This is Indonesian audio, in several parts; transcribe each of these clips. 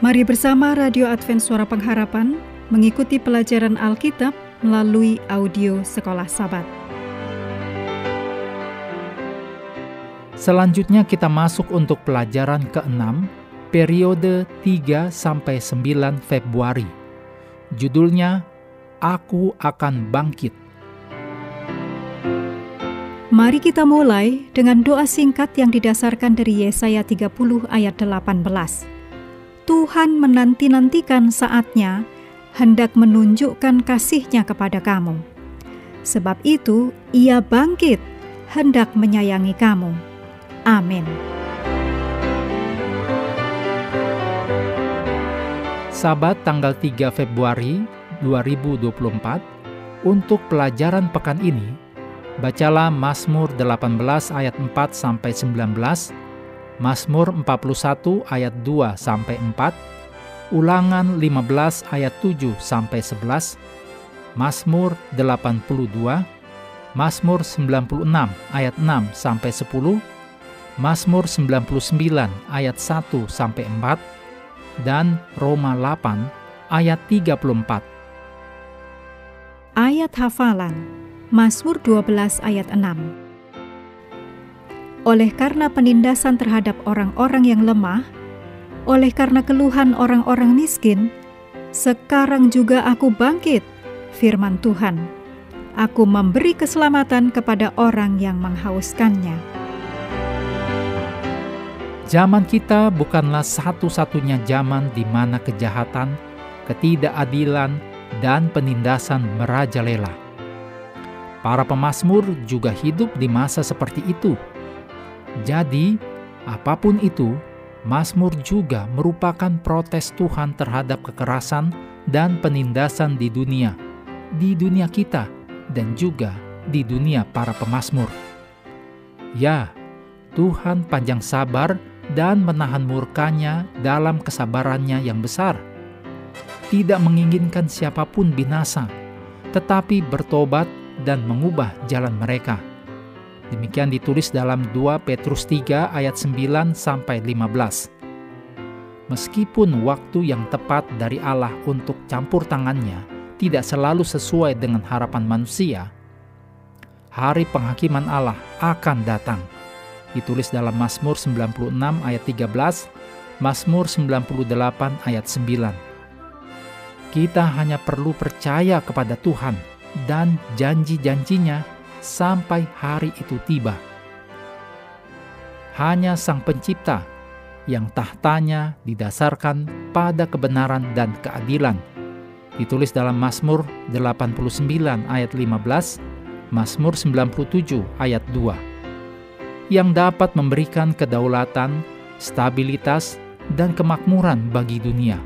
Mari bersama Radio Advent Suara Pengharapan mengikuti pelajaran Alkitab melalui audio Sekolah Sabat. Selanjutnya kita masuk untuk pelajaran ke-6, periode 3 sampai 9 Februari. Judulnya Aku akan bangkit. Mari kita mulai dengan doa singkat yang didasarkan dari Yesaya 30 ayat 18. Tuhan menanti-nantikan saatnya hendak menunjukkan kasihnya kepada kamu. Sebab itu ia bangkit hendak menyayangi kamu. Amin. Sabat tanggal 3 Februari 2024 untuk pelajaran pekan ini bacalah Mazmur 18 ayat 4 sampai 19, Mazmur 41 ayat 2 sampai 4, Ulangan 15 ayat 7 sampai 11, Mazmur 82, Mazmur 96 ayat 6 sampai 10, Mazmur 99 ayat 1 sampai 4, dan Roma 8 ayat 34. Ayat hafalan Mazmur 12 ayat 6 Oleh karena penindasan terhadap orang-orang yang lemah, oleh karena keluhan orang-orang miskin, sekarang juga aku bangkit, firman Tuhan. Aku memberi keselamatan kepada orang yang menghauskannya. Zaman kita bukanlah satu-satunya zaman di mana kejahatan, ketidakadilan, dan penindasan merajalela. Para pemazmur juga hidup di masa seperti itu. Jadi, apa pun itu, Mazmur juga merupakan protes Tuhan terhadap kekerasan dan penindasan di dunia, di dunia kita, dan juga di dunia para pemazmur. Ya, Tuhan panjang sabar dan menahan murkanya dalam kesabarannya yang besar. Tidak menginginkan siapa pun binasa, tetapi bertobat dan mengubah jalan mereka. Demikian ditulis dalam 2 Petrus 3 ayat 9 sampai 15. Meskipun waktu yang tepat dari Allah untuk campur tangannya tidak selalu sesuai dengan harapan manusia, hari penghakiman Allah akan datang. Ditulis dalam Mazmur 96 ayat 13, Mazmur 98 ayat 9. Kita hanya perlu percaya kepada Tuhan dan janji-janjinya sampai hari itu tiba. Hanya Sang Pencipta yang tahtanya didasarkan pada kebenaran dan keadilan. Ditulis dalam Mazmur 89 ayat 15, Mazmur 97 ayat 2. Yang dapat memberikan kedaulatan, stabilitas, dan kemakmuran bagi dunia.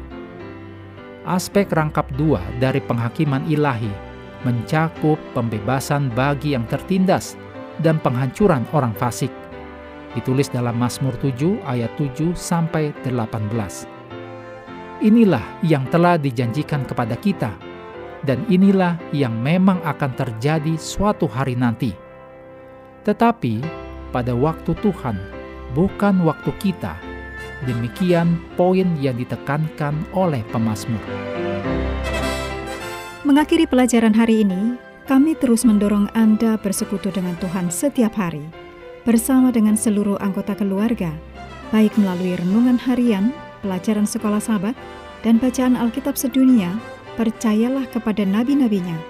Aspek rangkap dua dari penghakiman ilahi mencakup pembebasan bagi yang tertindas dan penghancuran orang fasik. Ditulis dalam Mazmur 7 ayat 7 sampai 18. Inilah yang telah dijanjikan kepada kita dan inilah yang memang akan terjadi suatu hari nanti. Tetapi pada waktu Tuhan, bukan waktu kita. Demikian poin yang ditekankan oleh pemazmur. Mengakhiri pelajaran hari ini, kami terus mendorong Anda bersekutu dengan Tuhan setiap hari, bersama dengan seluruh anggota keluarga, baik melalui renungan harian, pelajaran sekolah sahabat, dan bacaan Alkitab sedunia, percayalah kepada nabi-nabinya,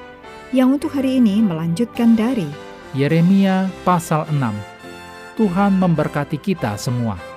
yang untuk hari ini melanjutkan dari Yeremia pasal 6. Tuhan memberkati kita semua.